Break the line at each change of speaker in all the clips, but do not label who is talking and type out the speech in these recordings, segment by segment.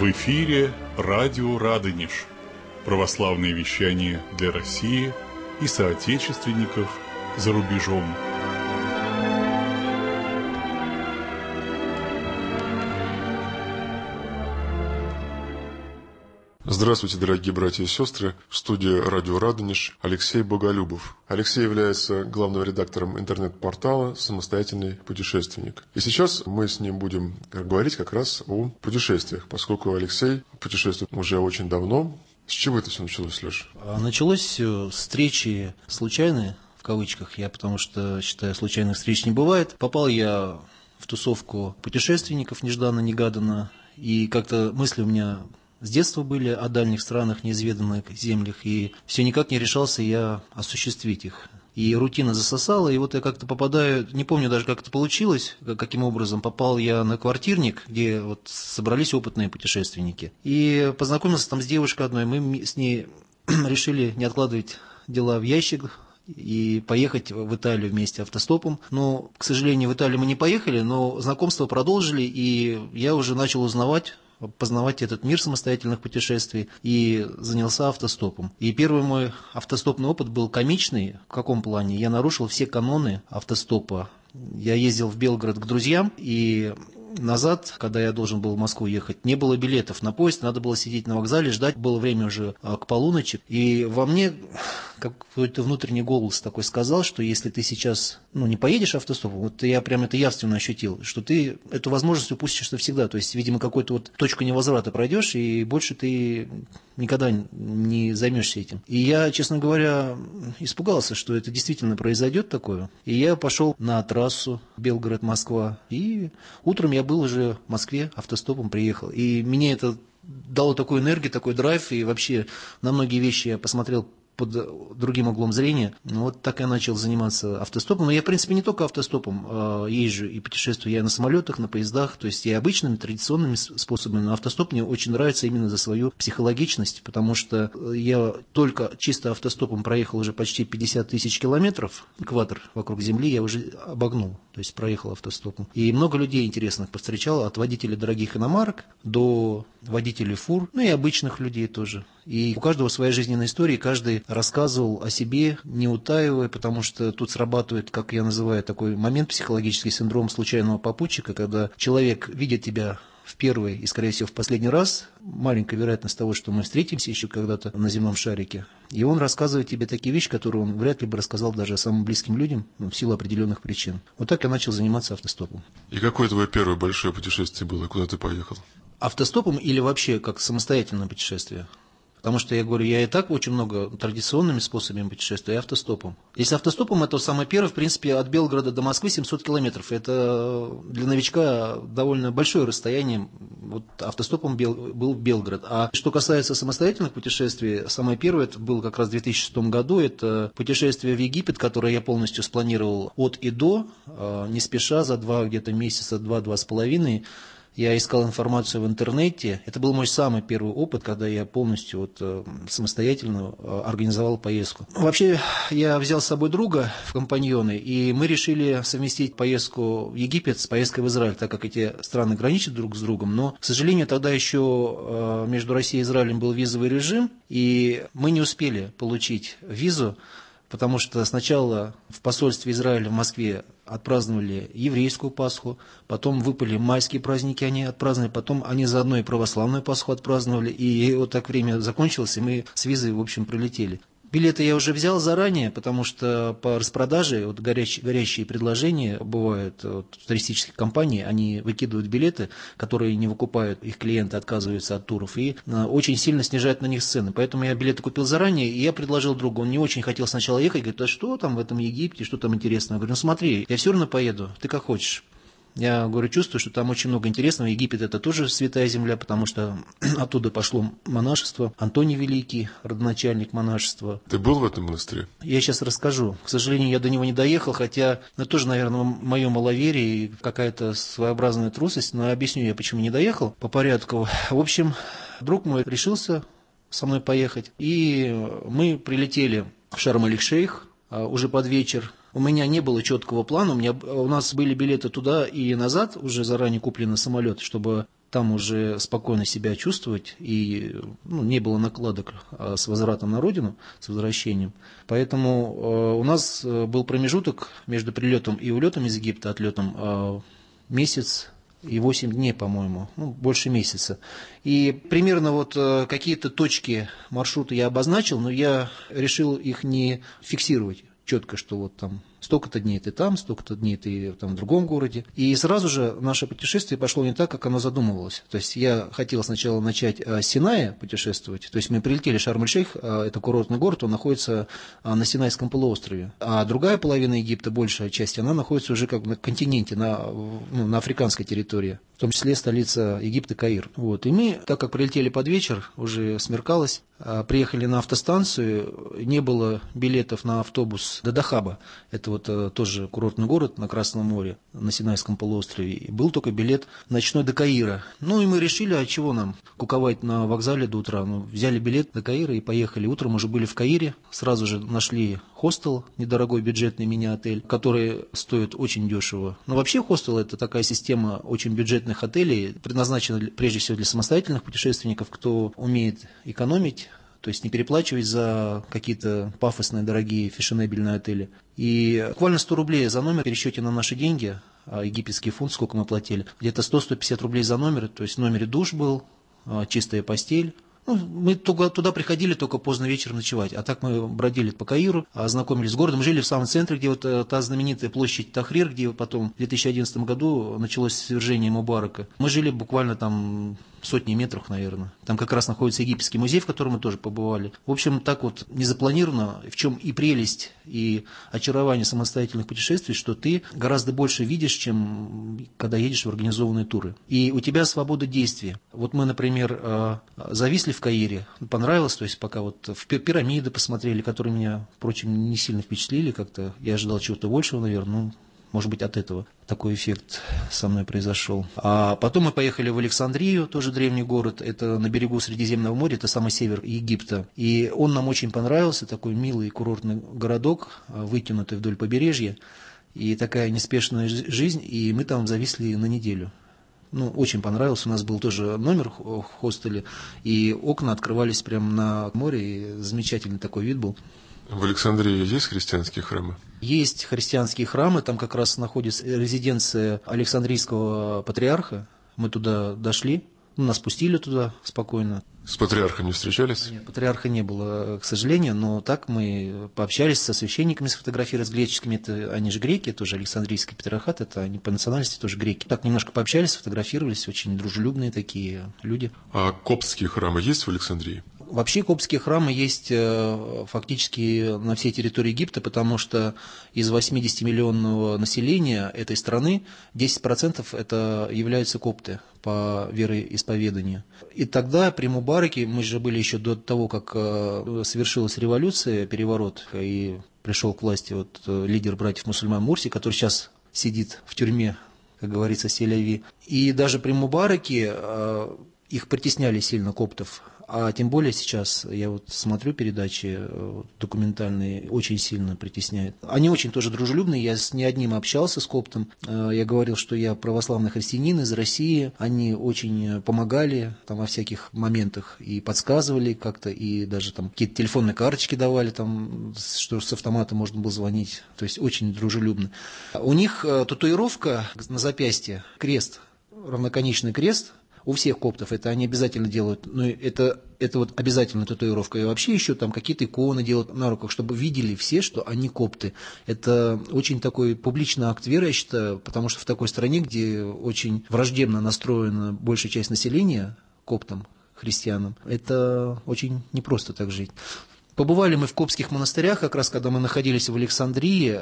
В эфире радио «Радонеж» православное вещание для России и соотечественников за рубежом.
Здравствуйте, дорогие братья и сестры. В студии радио «Радонеж» Алексей Боголюбов. Алексей является главным редактором интернет-портала «Самостоятельный путешественник». И сейчас мы с ним будем говорить как раз о путешествиях, поскольку Алексей путешествует уже очень давно. С чего это все началось, Леша?
А началось встречи случайные, в кавычках, я потому что считаю, случайных встреч не бывает. Попал я в тусовку путешественников нежданно-негаданно, и как-то мысли у меня с детства были о дальних странах, неизведанных землях, и все никак не решался я осуществить их. И рутина засосала, и вот я как-то попадаю, не помню даже, как это получилось, каким образом, попал я на квартирник, где вот собрались опытные путешественники. И познакомился там с девушкой одной, мы с ней решили не откладывать дела в ящик, и поехать в Италию вместе автостопом. Но, к сожалению, в Италию мы не поехали, но знакомство продолжили, и я уже начал узнавать познавать этот мир самостоятельных путешествий и занялся автостопом. И первый мой автостопный опыт был комичный. В каком плане? Я нарушил все каноны автостопа. Я ездил в Белгород к друзьям, и назад, когда я должен был в Москву ехать, не было билетов на поезд, надо было сидеть на вокзале, ждать, было время уже а, к полуночи. И во мне какой-то внутренний голос такой сказал, что если ты сейчас ну, не поедешь автостопом, вот я прям это явственно ощутил, что ты эту возможность упустишь навсегда. То есть, видимо, какую-то вот точку невозврата пройдешь, и больше ты никогда не займешься этим. И я, честно говоря, испугался, что это действительно произойдет такое. И я пошел на трассу Белгород-Москва. И утром я был уже в Москве, автостопом приехал. И мне это дало такую энергию, такой драйв, и вообще на многие вещи я посмотрел под другим углом зрения. Вот так я начал заниматься автостопом. Но я, в принципе, не только автостопом а, езжу и путешествую. Я на самолетах, на поездах, то есть и обычными, традиционными способами. Но автостоп мне очень нравится именно за свою психологичность, потому что я только чисто автостопом проехал уже почти 50 тысяч километров. Экватор вокруг Земли я уже обогнул, то есть проехал автостопом. И много людей интересных повстречал, от водителей дорогих иномарок до водителей фур, ну и обычных людей тоже. И у каждого своя жизненная история, каждый рассказывал о себе, не утаивая, потому что тут срабатывает, как я называю, такой момент психологический синдром случайного попутчика, когда человек видит тебя в первый и, скорее всего, в последний раз, маленькая вероятность того, что мы встретимся еще когда-то на земном шарике, и он рассказывает тебе такие вещи, которые он вряд ли бы рассказал даже самым близким людям ну, в силу определенных причин. Вот так я начал заниматься автостопом.
И какое твое первое большое путешествие было? Куда ты поехал?
Автостопом или вообще как самостоятельное путешествие? Потому что я говорю, я и так очень много традиционными способами путешествую, и автостопом. Если автостопом, это самое первое, в принципе, от Белгорода до Москвы 700 километров. Это для новичка довольно большое расстояние. Вот автостопом был в Белгород. А что касается самостоятельных путешествий, самое первое, это было как раз в 2006 году, это путешествие в Египет, которое я полностью спланировал от и до, а, не спеша, за два где-то месяца, два-два с половиной, я искал информацию в интернете. Это был мой самый первый опыт, когда я полностью вот, э, самостоятельно э, организовал поездку. Вообще, я взял с собой друга в компаньоны, и мы решили совместить поездку в Египет с поездкой в Израиль, так как эти страны граничат друг с другом. Но, к сожалению, тогда еще э, между Россией и Израилем был визовый режим, и мы не успели получить визу потому что сначала в посольстве Израиля в Москве отпраздновали еврейскую Пасху, потом выпали майские праздники, они отпраздновали, потом они заодно и православную Пасху отпраздновали, и вот так время закончилось, и мы с визой, в общем, прилетели. Билеты я уже взял заранее, потому что по распродаже вот горячие, горящие предложения бывают вот, в туристических компаниях, они выкидывают билеты, которые не выкупают, их клиенты отказываются от туров, и а, очень сильно снижают на них цены. Поэтому я билеты купил заранее, и я предложил другу, он не очень хотел сначала ехать, говорит, а что там в этом Египте, что там интересного? Я говорю, ну смотри, я все равно поеду, ты как хочешь. Я говорю, чувствую, что там очень много интересного. Египет это тоже святая земля, потому что оттуда пошло монашество. Антоний Великий, родоначальник монашества.
Ты был в этом монастыре?
Я сейчас расскажу. К сожалению, я до него не доехал, хотя это тоже, наверное, мое маловерие и какая-то своеобразная трусость. Но объясню я, почему не доехал по порядку. В общем, друг мой решился со мной поехать. И мы прилетели в Шарм-эль-Шейх а, уже под вечер у меня не было четкого плана, у, меня, у нас были билеты туда и назад, уже заранее куплены самолет, чтобы там уже спокойно себя чувствовать, и ну, не было накладок а с возвратом на родину, с возвращением. Поэтому э, у нас э, был промежуток между прилетом и улетом из Египта, отлетом, э, месяц и 8 дней, по-моему, ну, больше месяца. И примерно вот какие-то точки маршрута я обозначил, но я решил их не фиксировать четко, что вот там столько-то дней ты там, столько-то дней ты там в другом городе. И сразу же наше путешествие пошло не так, как оно задумывалось. То есть я хотел сначала начать с Синая путешествовать. То есть мы прилетели в Шарм-эль-Шейх, а, это курортный город, он находится а, на Синайском полуострове. А другая половина Египта, большая часть, она находится уже как бы на континенте, на, ну, на африканской территории. В том числе столица Египта Каир. Вот. И мы, так как прилетели под вечер, уже смеркалось, приехали на автостанцию, не было билетов на автобус до Дахаба. Это вот э, тоже курортный город на Красном море, на Синайском полуострове. И был только билет ночной до Каира. Ну и мы решили, а чего нам куковать на вокзале до утра? Ну, взяли билет до Каира и поехали. Утром уже были в Каире, сразу же нашли хостел, недорогой бюджетный мини-отель, который стоит очень дешево. Но вообще хостел это такая система очень бюджетных отелей, предназначена прежде всего для самостоятельных путешественников, кто умеет экономить, то есть не переплачивать за какие-то пафосные, дорогие фешенебельные отели. И буквально 100 рублей за номер в пересчете на наши деньги, а египетский фунт, сколько мы платили, где-то 100-150 рублей за номер, то есть в номере душ был, а, чистая постель, ну, мы туда, туда приходили только поздно вечером ночевать, а так мы бродили по Каиру, ознакомились с городом, жили в самом центре, где вот э, та знаменитая площадь Тахрир, где потом в 2011 году началось свержение Мубарака. Мы жили буквально там сотни метров, наверное. Там как раз находится египетский музей, в котором мы тоже побывали. В общем, так вот незапланированно, в чем и прелесть, и очарование самостоятельных путешествий, что ты гораздо больше видишь, чем когда едешь в организованные туры. И у тебя свобода действия. Вот мы, например, э, зависли в Каире, понравилось, то есть пока вот в пирамиды посмотрели, которые меня, впрочем, не сильно впечатлили как-то. Я ожидал чего-то большего, наверное, ну, может быть, от этого такой эффект со мной произошел. А потом мы поехали в Александрию, тоже древний город. Это на берегу Средиземного моря, это самый север Египта. И он нам очень понравился, такой милый курортный городок, вытянутый вдоль побережья. И такая неспешная жизнь, и мы там зависли на неделю. Ну, очень понравился. У нас был тоже номер в хостеле, и окна открывались прямо на море, и замечательный такой вид был.
В Александрии есть христианские храмы?
Есть христианские храмы, там как раз находится резиденция Александрийского патриарха. Мы туда дошли, ну, нас пустили туда спокойно.
С патриархом не встречались?
Нет, патриарха не было, к сожалению, но так мы пообщались со священниками, сфотографировались с греческими, это, они же греки, тоже Александрийский патриархат, это они по национальности тоже греки. Так немножко пообщались, сфотографировались, очень дружелюбные такие люди.
А коптские храмы есть в Александрии?
Вообще коптские храмы есть э, фактически на всей территории Египта, потому что из 80 миллионного населения этой страны 10% это являются копты по вероисповеданию. И тогда при Мубараке, мы же были еще до того, как э, совершилась революция, переворот, и пришел к власти вот э, лидер братьев мусульман Мурси, который сейчас сидит в тюрьме, как говорится, Селяви. И даже при Мубараке их притесняли сильно коптов. А тем более сейчас, я вот смотрю передачи э, документальные, очень сильно притесняют. Они очень тоже дружелюбные, я с не одним общался с коптом. Э, я говорил, что я православный христианин из России. Они очень помогали там во всяких моментах и подсказывали как-то, и даже там какие-то телефонные карточки давали, там, что с автомата можно было звонить. То есть очень дружелюбно. У них э, татуировка на запястье, крест, равноконечный крест, у всех коптов это они обязательно делают, но это, это вот обязательно татуировка. И вообще еще там какие-то иконы делают на руках, чтобы видели все, что они копты. Это очень такой публичный акт веры, я считаю, потому что в такой стране, где очень враждебно настроена большая часть населения коптам, христианам, это очень непросто так жить. Побывали мы в Копских монастырях, как раз когда мы находились в Александрии.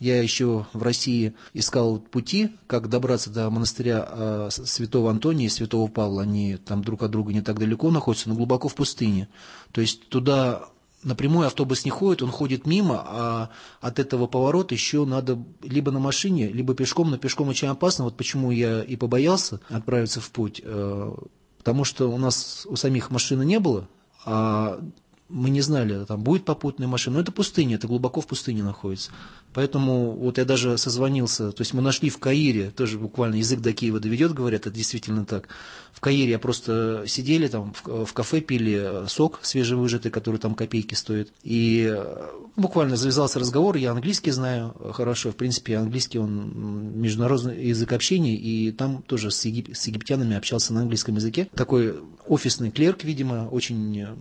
Я еще в России искал пути, как добраться до монастыря а, святого Антония и святого Павла. Они там друг от друга не так далеко находятся, но глубоко в пустыне. То есть туда напрямую автобус не ходит, он ходит мимо, а от этого поворота еще надо либо на машине, либо пешком, но пешком очень опасно. Вот почему я и побоялся отправиться в путь, а, потому что у нас у самих машины не было, а мы не знали, там будет попутная машина, но это пустыня, это глубоко в пустыне находится. Поэтому вот я даже созвонился, то есть мы нашли в Каире, тоже буквально язык до Киева доведет, говорят, это действительно так. В Каире я просто сидели там в, в кафе, пили сок свежевыжатый, который там копейки стоит. И э, буквально завязался разговор, я английский знаю хорошо, в принципе, английский он международный язык общения, и там тоже с, егип, с египтянами общался на английском языке. Такой офисный клерк, видимо, очень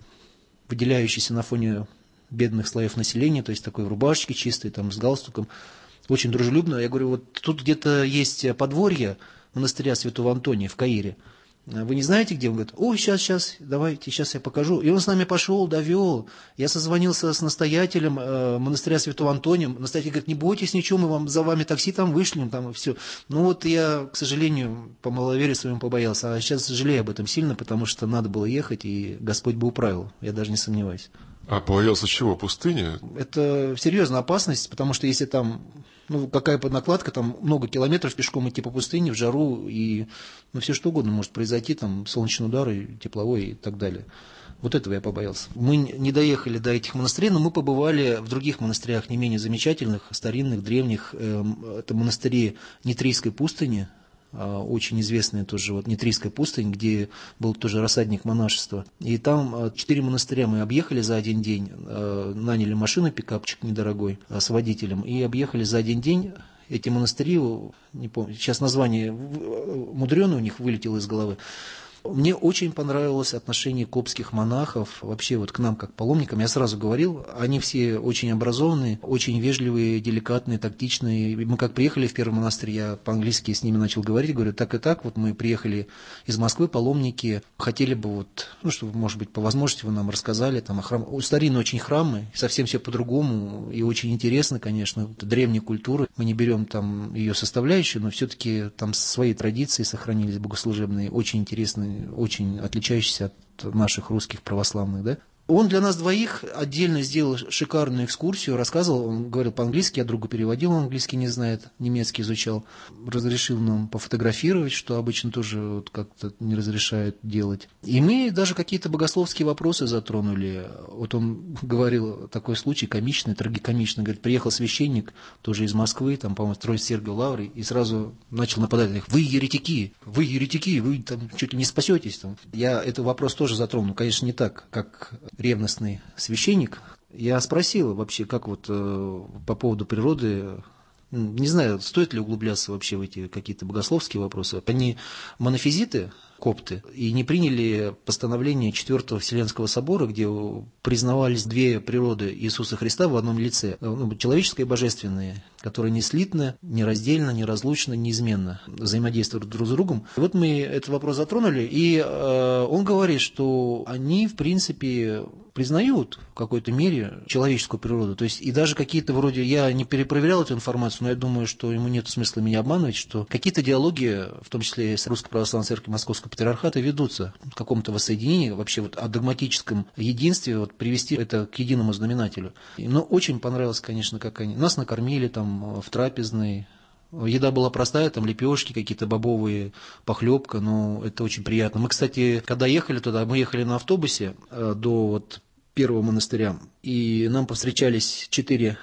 выделяющийся на фоне бедных слоев населения, то есть такой в рубашечке чистой, там, с галстуком, очень дружелюбно. Я говорю, вот тут где-то есть подворье монастыря Святого Антония в Каире. Вы не знаете, где? Он говорит, ой, сейчас, сейчас, давайте, сейчас я покажу. И он с нами пошел, довел. Я созвонился с настоятелем э, монастыря Святого Антония. Настоятель говорит, не бойтесь ничего, мы вам, за вами такси там вышлем, там и все. Ну вот я, к сожалению, по маловерию своему побоялся. А сейчас жалею об этом сильно, потому что надо было ехать, и Господь бы управил. Я даже не сомневаюсь.
А боялся чего? Пустыни?
Это серьезная опасность, потому что если там, ну, какая накладка, там много километров пешком идти по пустыне в жару, и ну, все что угодно может произойти, там солнечный удар, и тепловой и так далее. Вот этого я побоялся. Мы не доехали до этих монастырей, но мы побывали в других монастырях, не менее замечательных, старинных, древних. Эм, это монастыри Нитрийской пустыни, очень известная тоже вот Нитрийская пустынь, где был тоже рассадник монашества. И там а, четыре монастыря мы объехали за один день, а, наняли машину, пикапчик недорогой, с водителем, и объехали за один день эти монастыри, не помню, сейчас название мудреное у них вылетело из головы, мне очень понравилось отношение коптских монахов вообще вот к нам как паломникам. Я сразу говорил, они все очень образованные, очень вежливые, деликатные, тактичные. Мы как приехали в первый монастырь, я по-английски с ними начал говорить, говорю, так и так, вот мы приехали из Москвы, паломники, хотели бы вот, ну, чтобы, может быть, по возможности вы нам рассказали, там, о храм... старинные очень храмы, совсем все по-другому, и очень интересно, конечно, это древняя культура, мы не берем там ее составляющую, но все-таки там свои традиции сохранились богослужебные, очень интересные очень отличающийся от наших русских православных, да, он для нас двоих отдельно сделал шикарную экскурсию, рассказывал, он говорил по-английски, я другу переводил, он английский не знает, немецкий изучал. Разрешил нам пофотографировать, что обычно тоже вот как-то не разрешают делать. И мы даже какие-то богословские вопросы затронули. Вот он говорил такой случай комичный, трагикомичный. Говорит, приехал священник, тоже из Москвы, там, по-моему, строить Сергию Лавры, и сразу начал нападать. Вы еретики, вы еретики, вы там чуть ли не спасетесь. Я этот вопрос тоже затронул. Конечно, не так, как ревностный священник, я спросил вообще, как вот э, по поводу природы, не знаю, стоит ли углубляться вообще в эти какие-то богословские вопросы. Они монофизиты, копты, и не приняли постановление Четвертого Вселенского собора, где признавались две природы Иисуса Христа в одном лице, ну, человеческое и божественное, которые не слитны, нераздельно, неразлучно, неизменно взаимодействуют друг с другом. Вот мы этот вопрос затронули, и э, он говорит, что они, в принципе, признают в какой-то мере человеческую природу. То есть и даже какие-то вроде, я не перепроверял эту информацию, но я думаю, что ему нет смысла меня обманывать, что какие-то диалоги, в том числе с Русской Православной Церковью Московского Патриархата, ведутся к какому-то воссоединению, вообще вот о догматическом единстве, вот привести это к единому знаменателю. Но очень понравилось, конечно, как они нас накормили там в трапезной, Еда была простая, там лепешки, какие-то бобовые, похлебка, но это очень приятно. Мы, кстати, когда ехали туда, мы ехали на автобусе э, до вот первого монастыря. И нам повстречались четыре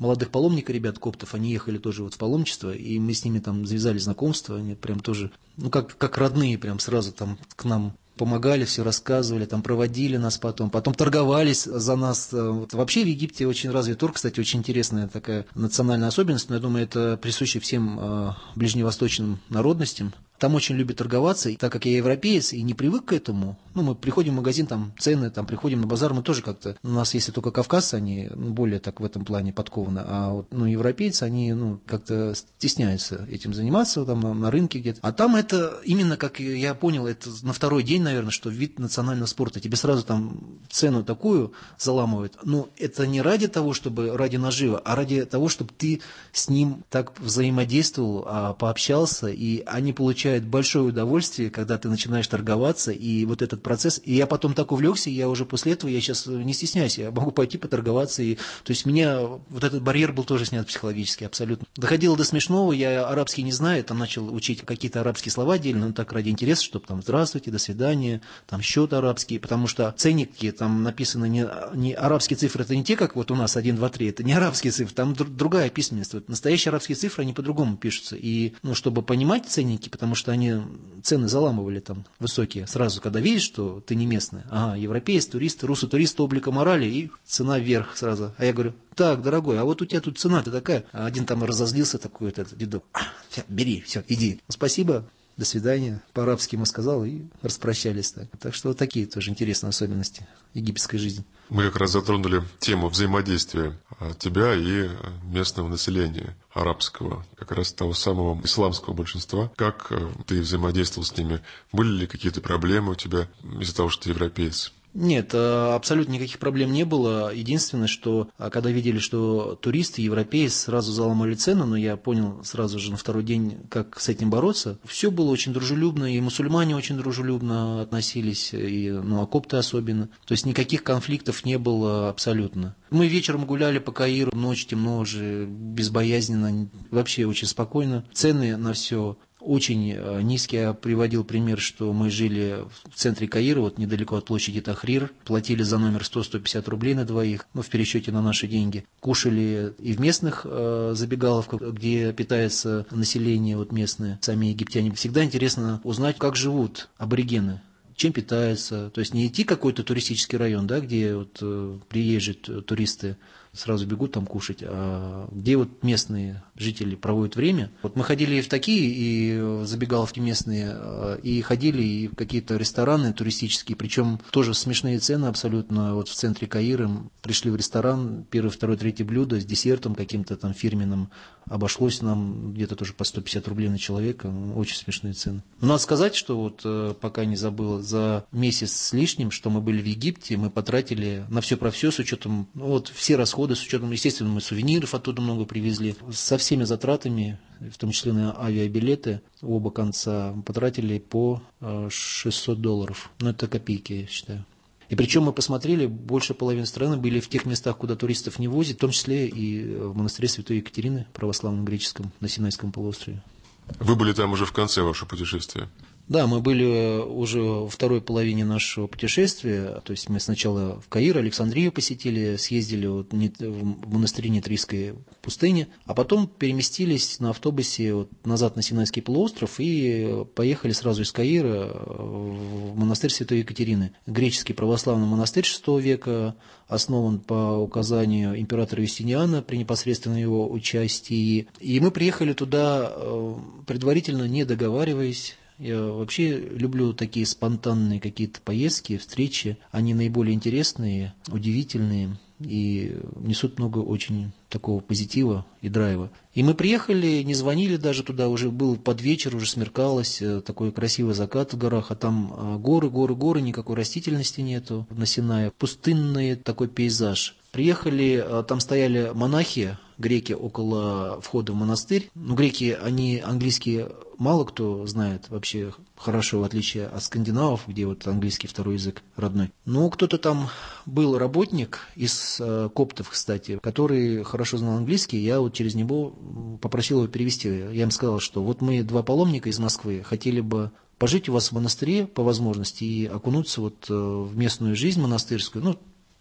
молодых паломника, ребят коптов, они ехали тоже вот в паломничество, и мы с ними там завязали знакомство, они прям тоже, ну как, как родные прям сразу там к нам помогали, все рассказывали, там проводили нас потом, потом торговались за нас. Вот вообще в Египте очень развит тур, кстати, очень интересная такая национальная особенность, но я думаю, это присуще всем э, ближневосточным народностям. Там очень любят торговаться, и так как я европеец и не привык к этому, ну, мы приходим в магазин, там цены, там приходим на базар, мы тоже как-то, у нас если только кавказцы, они ну, более так в этом плане подкованы, а вот, ну, европейцы, они, ну, как-то стесняются этим заниматься, там, на, на рынке где-то. А там это, именно как я понял, это на второй день, наверное, что вид национального спорта, тебе сразу там цену такую заламывают, но это не ради того, чтобы ради нажива, а ради того, чтобы ты с ним так взаимодействовал, а, пообщался, и они получают получает большое удовольствие, когда ты начинаешь торговаться, и вот этот процесс, и я потом так увлекся, я уже после этого, я сейчас не стесняюсь, я могу пойти поторговаться, и, то есть меня вот этот барьер был тоже снят психологически, абсолютно. Доходило до смешного, я арабский не знаю, там начал учить какие-то арабские слова отдельно, ну так ради интереса, чтобы там здравствуйте, до свидания, там счет арабский, потому что ценники там написаны не, не арабские цифры, это не те, как вот у нас 1, 2, 3, это не арабские цифры, там другая письменность. Вот настоящие арабские цифры, они по-другому пишутся. И, ну, чтобы понимать ценники, потому что они цены заламывали там высокие, сразу, когда видишь, что ты не местный, ага, европеец, турист, русский турист, облика морали, и цена вверх сразу. А я говорю, так, дорогой, а вот у тебя тут цена-то такая. А один там разозлился такой, этот дедок, а, все, бери, все, иди. Спасибо, до свидания, по-арабски ему сказал, и распрощались так. Так что вот такие тоже интересные особенности египетской жизни.
Мы как раз затронули тему взаимодействия тебя и местного населения арабского, как раз того самого исламского большинства. Как э, ты взаимодействовал с ними? Были ли какие-то проблемы у тебя из-за того, что ты европеец?
Нет, э, абсолютно никаких проблем не было. Единственное, что а, когда видели, что туристы, европейцы сразу заломали цену, но я понял сразу же на второй день, как с этим бороться. Все было очень дружелюбно, и мусульмане очень дружелюбно относились, и ну, а копты особенно. То есть никаких конфликтов не было абсолютно. Мы вечером гуляли по Каиру, ночь темно уже, безбоязненно, вообще очень спокойно. Цены на все очень э, низкий. Я приводил пример, что мы жили в центре Каира, вот недалеко от площади Тахрир, платили за номер 100-150 рублей на двоих, ну, в пересчете на наши деньги. Кушали и в местных э, забегаловках, где питается население вот местное, сами египтяне. Всегда интересно узнать, как живут аборигены чем питаются. То есть не идти какой-то туристический район, да, где вот, э, приезжают туристы, сразу бегут там кушать, а где вот местные жители проводят время. Вот мы ходили и в такие, и забегаловки местные, а, и ходили и в какие-то рестораны туристические, причем тоже смешные цены абсолютно. Вот в центре Каира пришли в ресторан, первое, второе, третье блюдо с десертом каким-то там фирменным, обошлось нам где-то тоже по 150 рублей на человека, очень смешные цены. Но надо сказать, что вот э, пока не забыл, за месяц с лишним, что мы были в Египте, мы потратили на все про все с учетом, ну, вот все расходы с учетом, естественно, мы сувениров оттуда много привезли, со всеми затратами, в том числе на авиабилеты, оба конца потратили по 600 э, долларов. Ну, это копейки, я считаю. И причем мы посмотрели, больше половины страны были в тех местах, куда туристов не возят, в том числе и в монастыре Святой Екатерины, православном греческом, на Синайском полуострове.
Вы были там уже в конце вашего путешествия?
Да, мы были э, уже во второй половине нашего путешествия. То есть мы сначала в Каир, Александрию посетили, съездили в монастырь Нитрийской пустыни, а потом переместились на автобусе назад на Синайский полуостров и поехали сразу из Каира в монастырь Святой Екатерины. Греческий православный монастырь VI века, основан по указанию императора Юстиниана при непосредственном его участии. И мы приехали туда э, предварительно не договариваясь, я вообще люблю такие спонтанные какие-то поездки, встречи. Они наиболее интересные, удивительные и несут много очень такого позитива и драйва. И мы приехали, не звонили даже туда, уже был под вечер, уже смеркалось, э, такой красивый закат в горах, а там э, горы, горы, горы, никакой растительности нету на Синае. Пустынный такой пейзаж. Приехали, э, там стояли монахи, греки около входа в монастырь. Ну, греки, они английские мало кто знает вообще хорошо, в отличие от скандинавов, где вот английский второй язык родной. Но кто-то там был работник из э, коптов, кстати, который хорошо знал английский. Я вот через него попросил его перевести. Я им сказал, что вот мы два паломника из Москвы хотели бы пожить у вас в монастыре по возможности и окунуться вот э, в местную жизнь монастырскую. Ну,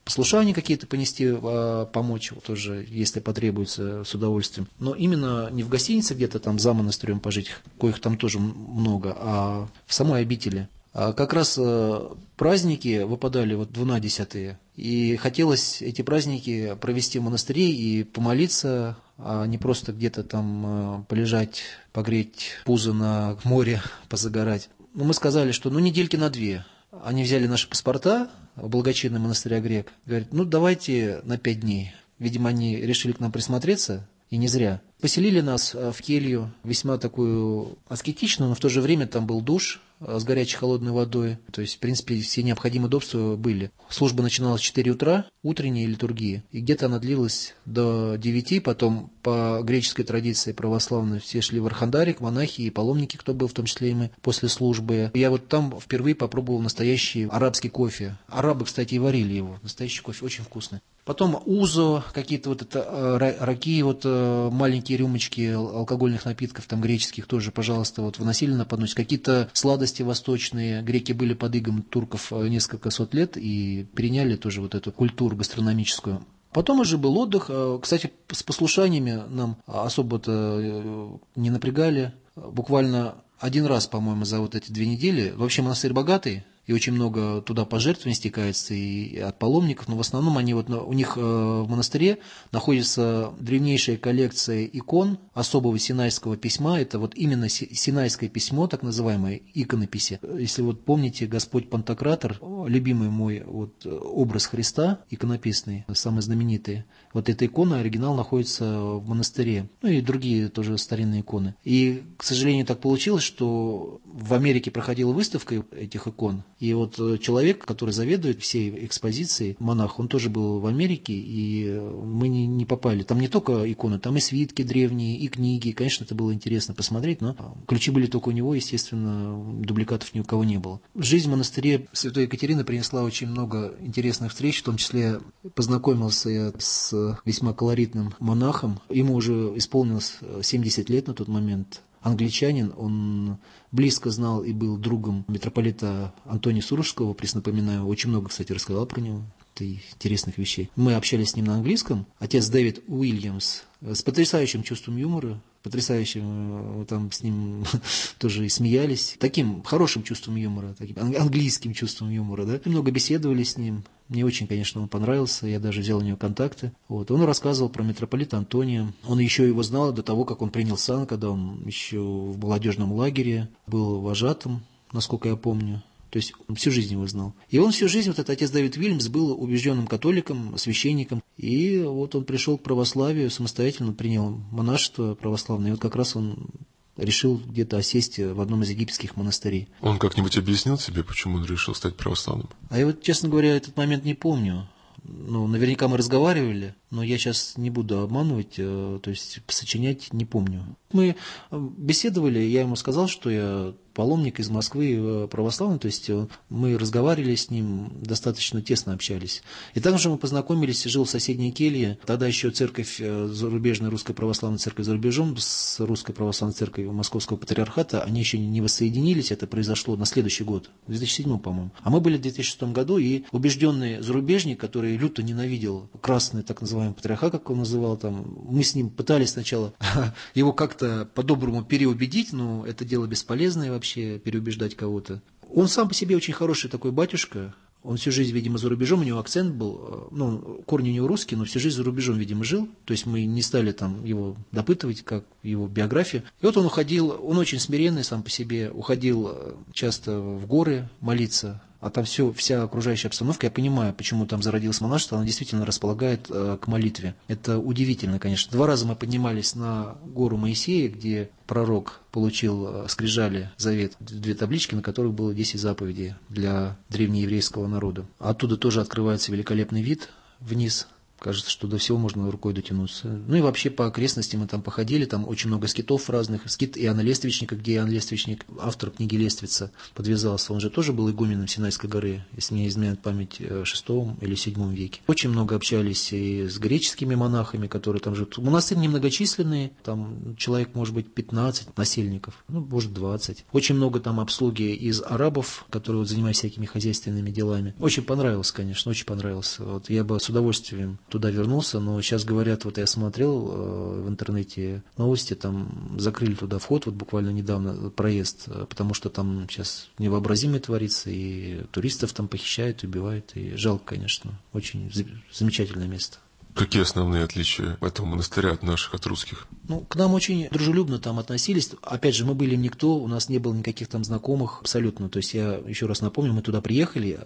послушания какие-то понести, а, помочь тоже, если потребуется, с удовольствием. Но именно не в гостинице где-то там за монастырем пожить, коих там тоже много, а в самой обители. А как раз э, праздники выпадали вот двунадесятые, и хотелось эти праздники провести в монастыре и помолиться, а не просто где-то там э, полежать, погреть пузо на море, позагорать. Но мы сказали, что ну недельки на две. Они взяли наши паспорта, благочинный монастыря грек. Говорит, ну давайте на пять дней. Видимо, они решили к нам присмотреться, и не зря. Поселили нас в келью, весьма такую аскетичную, но в то же время там был душ, с горячей холодной водой. То есть, в принципе, все необходимые удобства были. Служба начиналась в 4 утра, утренняя литургия, и где-то она длилась до 9, потом по греческой традиции православной все шли в Архандарик, монахи и паломники, кто был, в том числе и мы, после службы. Я вот там впервые попробовал настоящий арабский кофе. Арабы, кстати, и варили его. Настоящий кофе, очень вкусный. Потом узо, какие-то вот это э, раки, вот э, маленькие рюмочки алкогольных напитков, там греческих тоже, пожалуйста, вот выносили на поднос. Какие-то сладости восточные. Греки были под игом турков э, несколько сот лет и переняли тоже вот эту культуру гастрономическую. Потом уже был отдых. Кстати, с послушаниями нам особо-то не напрягали. Буквально один раз, по-моему, за вот эти две недели. Вообще монастырь богатый, и очень много туда пожертвований стекается и от паломников, но в основном они вот, у них э, в монастыре находится древнейшая коллекция икон особого синайского письма, это вот именно синайское письмо, так называемое иконописи. Если вот помните, Господь Пантократор, любимый мой вот образ Христа, иконописный, самый знаменитый, вот эта икона, оригинал находится в монастыре, ну и другие тоже старинные иконы. И, к сожалению, так получилось, что в Америке проходила выставка этих икон, и вот э, человек, который заведует всей экспозицией, монах, он тоже был в Америке, и э, мы не, не попали. Там не только иконы, там и свитки древние, и книги. Конечно, это было интересно посмотреть, но ключи были только у него, естественно, дубликатов ни у кого не было. Жизнь в монастыре Святой Екатерины принесла очень много интересных встреч, в том числе познакомился я с весьма колоритным монахом. Ему уже исполнилось 70 лет на тот момент англичанин, он близко знал и был другом митрополита Антония Сурожского, напоминаю, очень много, кстати, рассказал про него интересных вещей. Мы общались с ним на английском. Отец Дэвид Уильямс с потрясающим чувством юмора, потрясающим, э, там с ним тоже и смеялись, таким хорошим чувством юмора, таким английским чувством юмора, да. Много беседовали с ним, мне очень, конечно, он понравился, я даже взял у него контакты. Вот. Он рассказывал про митрополита Антония. Он еще его знал до того, как он принял сан, когда он еще в молодежном лагере был вожатым, насколько я помню. То есть он всю жизнь его знал. И он всю жизнь, вот этот отец Давид Вильямс, был убежденным католиком, священником. И вот он пришел к православию, самостоятельно принял монашество православное. И вот как раз он решил где-то осесть в одном из египетских монастырей.
Он как-нибудь объяснил себе, почему он решил стать православным?
А я вот, честно говоря, этот момент не помню. Ну, наверняка мы разговаривали, но я сейчас не буду обманывать, э, то есть сочинять не помню. Мы э, беседовали, я ему сказал, что я паломник из Москвы э, православный, то есть э, мы разговаривали с ним, достаточно тесно общались. И также мы познакомились, жил в соседней келье, тогда еще церковь, э, зарубежная русская православная церковь за рубежом с русской православной церковью Московского патриархата, они еще не воссоединились, это произошло на следующий год, в 2007, по-моему. А мы были в 2006 году, и убежденный зарубежник, который люто ненавидел красный так называемый патриархат, как он называл там, мы с ним пытались сначала его как-то по-доброму переубедить, но это дело бесполезное вообще вообще переубеждать кого-то. Он сам по себе очень хороший такой батюшка, он всю жизнь, видимо, за рубежом, у него акцент был, э, ну, корни у него русские, но всю жизнь за рубежом, видимо, жил. То есть мы не стали там его допытывать, как его биографию. И вот он уходил, он очень смиренный сам по себе, уходил э, часто в горы молиться, а там все, вся окружающая обстановка, я понимаю, почему там зародилось монашество, она действительно располагает э, к молитве. Это удивительно, конечно. Два раза мы поднимались на гору Моисея, где пророк получил э, скрижали завет, две таблички, на которых было 10 заповедей для древнееврейского народа. Оттуда тоже открывается великолепный вид вниз Кажется, что до всего можно рукой дотянуться. Ну и вообще по окрестностям мы там походили, там очень много скитов разных. Скит Иоанна Лествичника, где Иоанн Лествичник, автор книги Лествица, подвязался. Он же тоже был игуменом Синайской горы, если не изменяет память, в VI или VII веке. Очень много общались и с греческими монахами, которые там живут. Монастырь немногочисленные, там человек может быть 15 насельников, ну, может 20. Очень много там обслуги из арабов, которые вот занимаются всякими хозяйственными делами. Очень понравилось, конечно, очень понравилось. Вот я бы с удовольствием туда вернулся, но сейчас говорят, вот я смотрел э, в интернете новости, там закрыли туда вход, вот буквально недавно проезд, э, потому что там сейчас невообразимое творится, и туристов там похищают, убивают, и жалко, конечно, очень замечательное место.
Какие основные отличия этого монастыря от наших, от русских?
Ну, к нам очень дружелюбно там относились. Опять же, мы были никто, у нас не было никаких там знакомых абсолютно. То есть я еще раз напомню, мы туда приехали,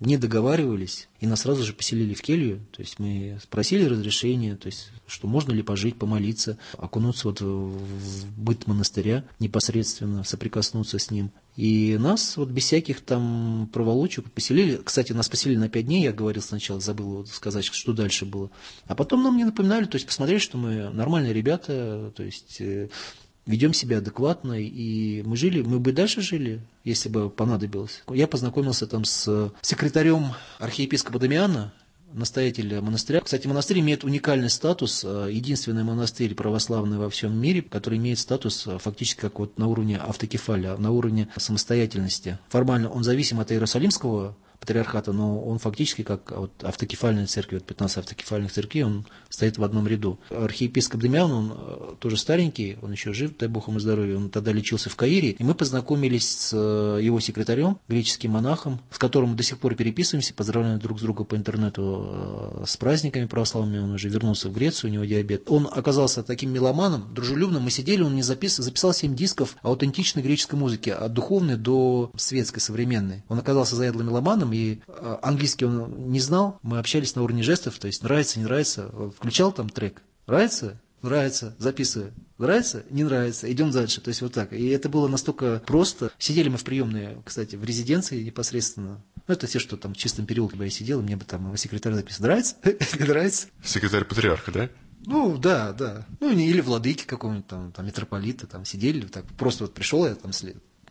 не договаривались, и нас сразу же поселили в келью. То есть мы спросили разрешения, то есть, что можно ли пожить, помолиться, окунуться вот в быт монастыря непосредственно, соприкоснуться с ним. И нас вот без всяких там проволочек поселили. Кстати, нас поселили на пять дней, я говорил сначала, забыл вот сказать, что дальше было. А потом нам не напоминали, то есть посмотрели, что мы нормальные ребята, то есть э, ведем себя адекватно, и мы жили, мы бы дальше жили, если бы понадобилось. Я познакомился там с секретарем архиепископа Дамиана, настоятеля монастыря. Кстати, монастырь имеет уникальный статус, э, единственный монастырь православный во всем мире, который имеет статус э, фактически как вот на уровне автокефалия, на уровне самостоятельности. Формально он зависим от Иерусалимского патриархата, но он фактически как вот автокефальная церковь, вот 15 автокефальных церквей, он стоит в одном ряду. Архиепископ Демьян, он э, тоже старенький, он еще жив, дай бог ему здоровья, он тогда лечился в Каире, и мы познакомились с э, его секретарем, греческим монахом, с которым мы до сих пор переписываемся, поздравляем друг с другом по интернету э, с праздниками православными, он уже вернулся в Грецию, у него диабет. Он оказался таким меломаном, дружелюбным, мы сидели, он мне записал, записал 7 дисков аутентичной греческой музыки, от духовной до светской, современной. Он оказался заядлым меломаном, русском, и э, английский он не знал, мы общались на уровне жестов, то есть нравится, не нравится, включал там трек, нравится, нравится, записываю, нравится, не нравится, идем дальше, то есть вот так. И это было настолько просто. Сидели мы в приемной, кстати, в резиденции непосредственно. Ну, это те, что там в чистом переулке бы я сидел, мне бы там его секретарь записал. Нравится? Не нравится?
Секретарь патриарха, да?
Ну, да, да. Ну, или владыки какого-нибудь там, там, митрополита, там, сидели, так, просто вот пришел я там,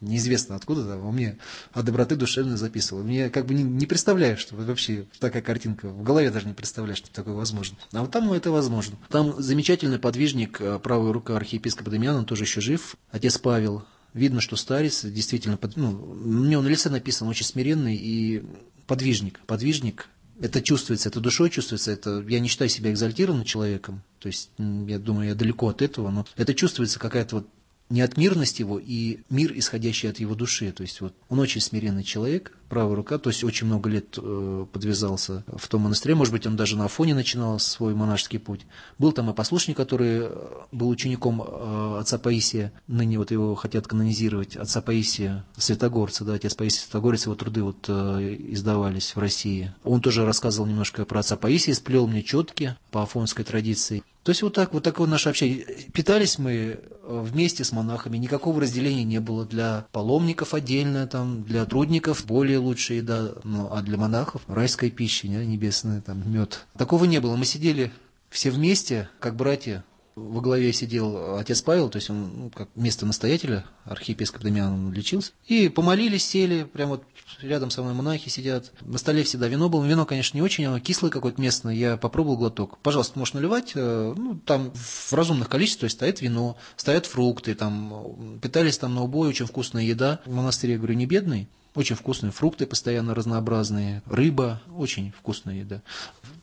неизвестно откуда, да, у меня от доброты душевной записывал. Мне как бы не, не представляю, что вообще такая картинка, в голове даже не представляю, что такое возможно. А вот там ну, это возможно. Там замечательный подвижник, э, правая рука архиепископа Дамиана, он тоже еще жив, отец Павел. Видно, что старец, действительно, ну, у него на лице написано очень смиренный и подвижник. Подвижник, это чувствуется, это душой чувствуется, это я не считаю себя экзальтированным человеком, то есть я думаю, я далеко от этого, но это чувствуется какая-то вот не от мирности его и мир, исходящий от его души. То есть вот он очень смиренный человек, правая рука, то есть очень много лет э, подвязался в том монастыре, может быть, он даже на Афоне начинал свой монашеский путь. Был там и послушник, который э, был учеником э, отца Паисия, ныне вот его хотят канонизировать, отца Паисия Святогорца, да, отец Паисий Святогорец, его труды вот издавались в России. Он тоже рассказывал немножко про отца Паисия, сплел мне четки по афонской традиции. То есть вот так, вот такое наше общение. Питались мы вместе с монахами, никакого разделения не было для паломников отдельно, там, для трудников более более лучшая еда, ну, а для монахов райская пища, не, небесная, там, мед. Такого не было. Мы сидели все вместе, как братья. Во главе сидел отец Павел, то есть он ну, как место настоятеля, архиепископ Дамиан, он лечился. И помолились, сели, прямо вот рядом со мной монахи сидят. На столе всегда вино было. Вино, конечно, не очень, оно кислое какое-то местное. Я попробовал глоток. Пожалуйста, можешь наливать. Э, ну, там в разумных количествах стоит вино, стоят фрукты, там питались там на убой, очень вкусная еда. В монастыре, я говорю, не бедный. Очень вкусные фрукты, постоянно разнообразные, рыба, очень вкусная еда.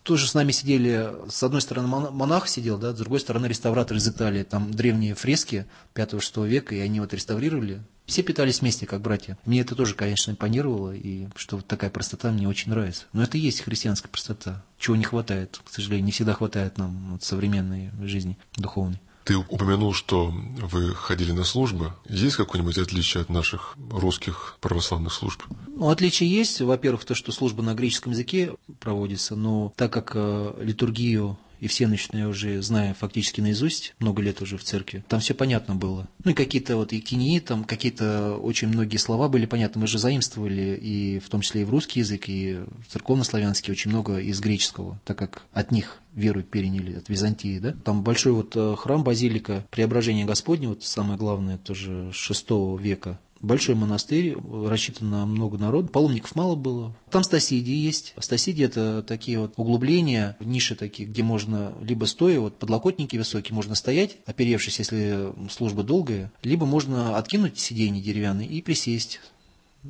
Тоже с нами сидели, с одной стороны монах сидел, да, с другой стороны реставратор из Италии. Там древние фрески 5-6 века, и они вот реставрировали. Все питались вместе, как братья. Мне это тоже, конечно, импонировало, и что вот такая простота мне очень нравится. Но это и есть христианская простота, чего не хватает, к сожалению, не всегда хватает нам вот, современной жизни духовной.
Ты упомянул, что вы ходили на службы. Есть какое-нибудь отличие от наших русских православных служб?
Ну, отличие есть. Во-первых, то, что служба на греческом языке проводится, но так как э, литургию и всеночную я уже знаю фактически наизусть, много лет уже в церкви, там все понятно было. Ну и какие-то вот икинии, там какие-то очень многие слова были понятны, мы же заимствовали и в том числе и в русский язык, и в церковно-славянский очень много из греческого, так как от них веру переняли от Византии, да. Там большой вот э, храм, базилика Преображения Господня, вот самое главное, тоже 6 века, большой монастырь, рассчитан на много народу, паломников мало было. Там стасиди есть. Стасиди – это такие вот углубления, ниши такие, где можно либо стоя, вот подлокотники высокие, можно стоять, оперевшись, если служба долгая, либо можно откинуть сиденье деревянные и присесть.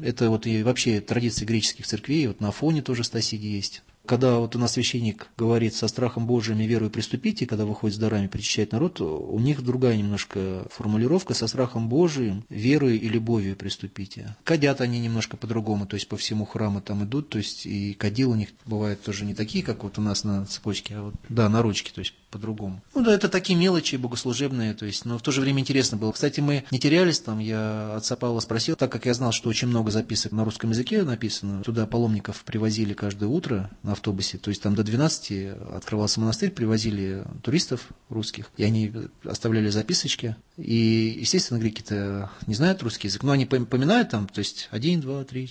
Это вот и вообще традиции греческих церквей, вот на фоне тоже стасиди есть. Когда вот у нас священник говорит со страхом Божиим и верой приступите, когда выходит с дарами, причащает народ, у них другая немножко формулировка со страхом Божиим, верой и любовью приступите. Кадят они немножко по-другому, то есть по всему храму там идут, то есть и кадил у них бывают тоже не такие, как вот у нас на цепочке, а вот, да, на ручке, то есть по-другому. Ну да, это такие мелочи богослужебные, то есть, но в то же время интересно было. Кстати, мы не терялись там, я отца Павла спросил, так как я знал, что очень много записок на русском языке написано, туда паломников привозили каждое утро на автобусе, то есть там до 12 открывался монастырь, привозили туристов русских, и они оставляли записочки, и, естественно, греки-то не знают русский язык, но они поминают там, то есть один, два, три,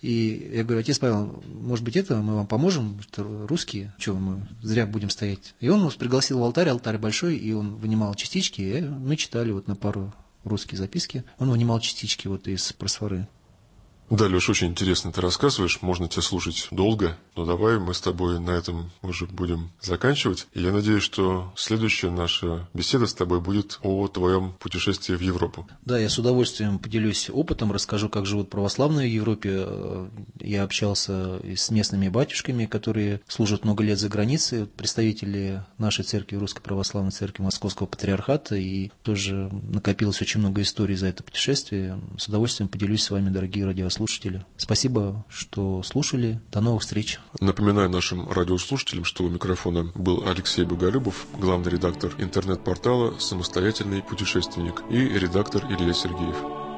и я говорю, отец Павел, может быть, это мы вам поможем, что русские, что мы зря будем стоять. И он нас пригласил в алтарь, алтарь большой, и он вынимал частички, и мы читали вот на пару русские записки. Он вынимал частички вот из просфоры.
Да, Леш, очень интересно ты рассказываешь, можно тебя слушать долго, но давай мы с тобой на этом уже будем заканчивать. И я надеюсь, что следующая наша беседа с тобой будет о твоем путешествии в Европу.
Да, я с удовольствием поделюсь опытом, расскажу, как живут православные в Европе. Я общался с местными батюшками, которые служат много лет за границей, представители нашей церкви, Русской Православной Церкви Московского Патриархата, и тоже накопилось очень много историй за это путешествие. С удовольствием поделюсь с вами, дорогие радиослушатели радиослушатели. Спасибо, что слушали. До новых встреч.
Напоминаю нашим радиослушателям, что у микрофона был Алексей Боголюбов, главный редактор интернет-портала «Самостоятельный путешественник» и редактор Илья Сергеев.